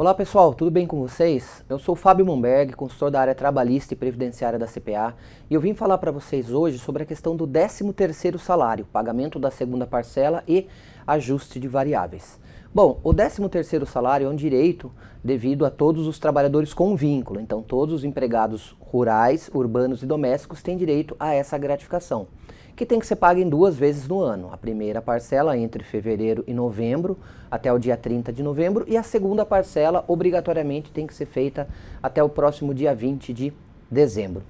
Olá pessoal, tudo bem com vocês? Eu sou Fábio Momberg, consultor da área trabalhista e previdenciária da CPA, e eu vim falar para vocês hoje sobre a questão do 13º salário, pagamento da segunda parcela e ajuste de variáveis. Bom, o 13º salário é um direito devido a todos os trabalhadores com vínculo, então todos os empregados rurais, urbanos e domésticos têm direito a essa gratificação que tem que ser paga em duas vezes no ano. A primeira parcela entre fevereiro e novembro, até o dia 30 de novembro, e a segunda parcela, obrigatoriamente, tem que ser feita até o próximo dia 20 de dezembro.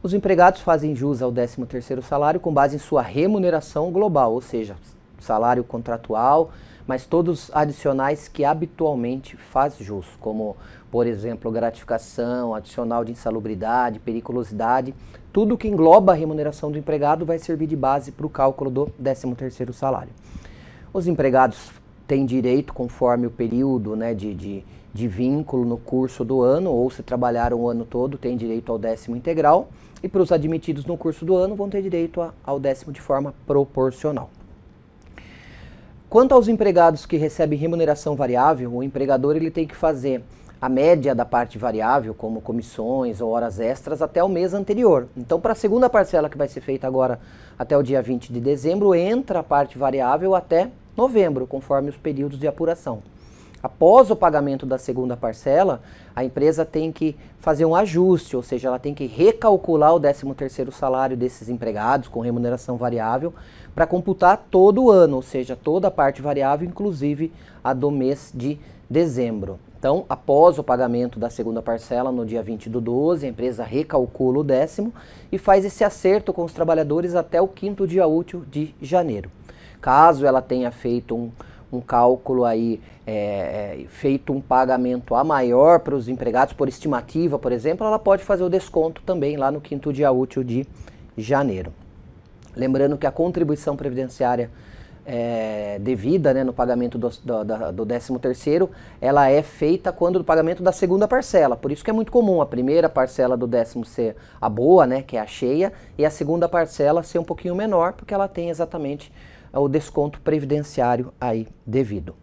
Os empregados fazem jus ao 13º salário com base em sua remuneração global, ou seja, salário contratual, mas todos adicionais que habitualmente faz jus, como, por exemplo, gratificação, adicional de insalubridade, periculosidade, tudo que engloba a remuneração do empregado vai servir de base para o cálculo do 13º salário. Os empregados têm direito, conforme o período né, de, de, de vínculo no curso do ano, ou se trabalharam o ano todo, têm direito ao décimo integral, e para os admitidos no curso do ano vão ter direito ao décimo de forma proporcional. Quanto aos empregados que recebem remuneração variável, o empregador ele tem que fazer a média da parte variável, como comissões ou horas extras, até o mês anterior. Então, para a segunda parcela que vai ser feita agora até o dia 20 de dezembro, entra a parte variável até novembro, conforme os períodos de apuração. Após o pagamento da segunda parcela, a empresa tem que fazer um ajuste, ou seja, ela tem que recalcular o 13º salário desses empregados com remuneração variável para computar todo o ano, ou seja, toda a parte variável, inclusive a do mês de dezembro. Então, após o pagamento da segunda parcela, no dia 20 do 12, a empresa recalcula o décimo e faz esse acerto com os trabalhadores até o quinto dia útil de janeiro. Caso ela tenha feito um um cálculo aí, é, é, feito um pagamento a maior para os empregados, por estimativa, por exemplo, ela pode fazer o desconto também lá no quinto dia útil de janeiro. Lembrando que a contribuição previdenciária é, devida né, no pagamento do, do, do 13 terceiro, ela é feita quando o pagamento da segunda parcela. Por isso que é muito comum a primeira parcela do décimo ser a boa, né, que é a cheia, e a segunda parcela ser um pouquinho menor, porque ela tem exatamente o desconto previdenciário aí devido.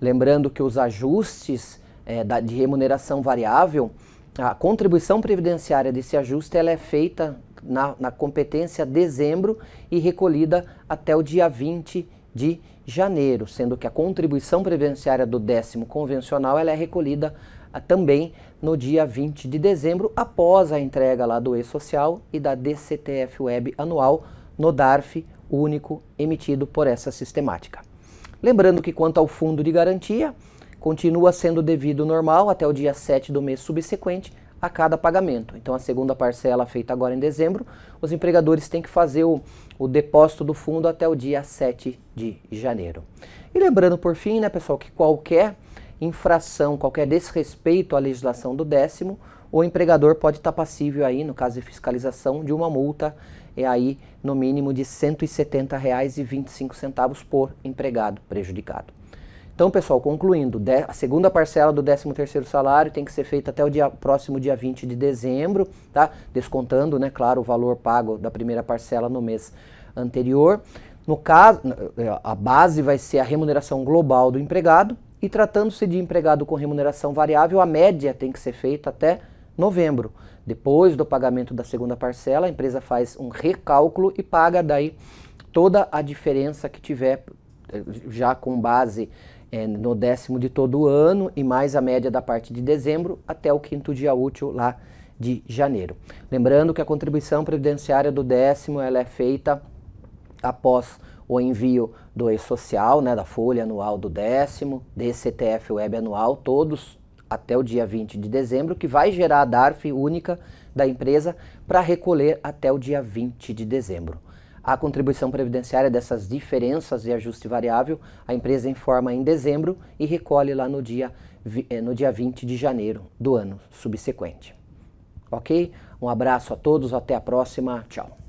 Lembrando que os ajustes é, da, de remuneração variável, a contribuição previdenciária desse ajuste ela é feita na, na competência dezembro e recolhida até o dia 20 de janeiro, sendo que a contribuição previdenciária do décimo convencional ela é recolhida ah, também no dia 20 de dezembro, após a entrega lá do E-Social e da DCTF Web anual no DARF único emitido por essa sistemática. Lembrando que quanto ao fundo de garantia, continua sendo devido normal até o dia 7 do mês subsequente a cada pagamento. Então a segunda parcela feita agora em dezembro, os empregadores têm que fazer o, o depósito do fundo até o dia 7 de janeiro. E lembrando por fim, né, pessoal, que qualquer infração, qualquer desrespeito à legislação do décimo, o empregador pode estar passível aí, no caso de fiscalização, de uma multa é aí no mínimo de R$ 170,25 por empregado prejudicado. Então, pessoal, concluindo, a segunda parcela do 13º salário tem que ser feita até o dia, próximo dia 20 de dezembro, tá? Descontando, né, claro, o valor pago da primeira parcela no mês anterior. No caso, a base vai ser a remuneração global do empregado e tratando-se de empregado com remuneração variável, a média tem que ser feita até novembro. Depois do pagamento da segunda parcela, a empresa faz um recálculo e paga daí toda a diferença que tiver eh, já com base é, no décimo de todo o ano e mais a média da parte de dezembro até o quinto dia útil lá de janeiro. Lembrando que a contribuição previdenciária do décimo ela é feita após o envio do e-social, né, da folha anual do décimo, DCTF Web anual, todos até o dia 20 de dezembro, que vai gerar a DARF única da empresa para recolher até o dia 20 de dezembro. A contribuição previdenciária dessas diferenças e ajuste variável, a empresa informa em dezembro e recolhe lá no dia, eh, no dia 20 de janeiro do ano subsequente. Ok? Um abraço a todos, até a próxima, tchau.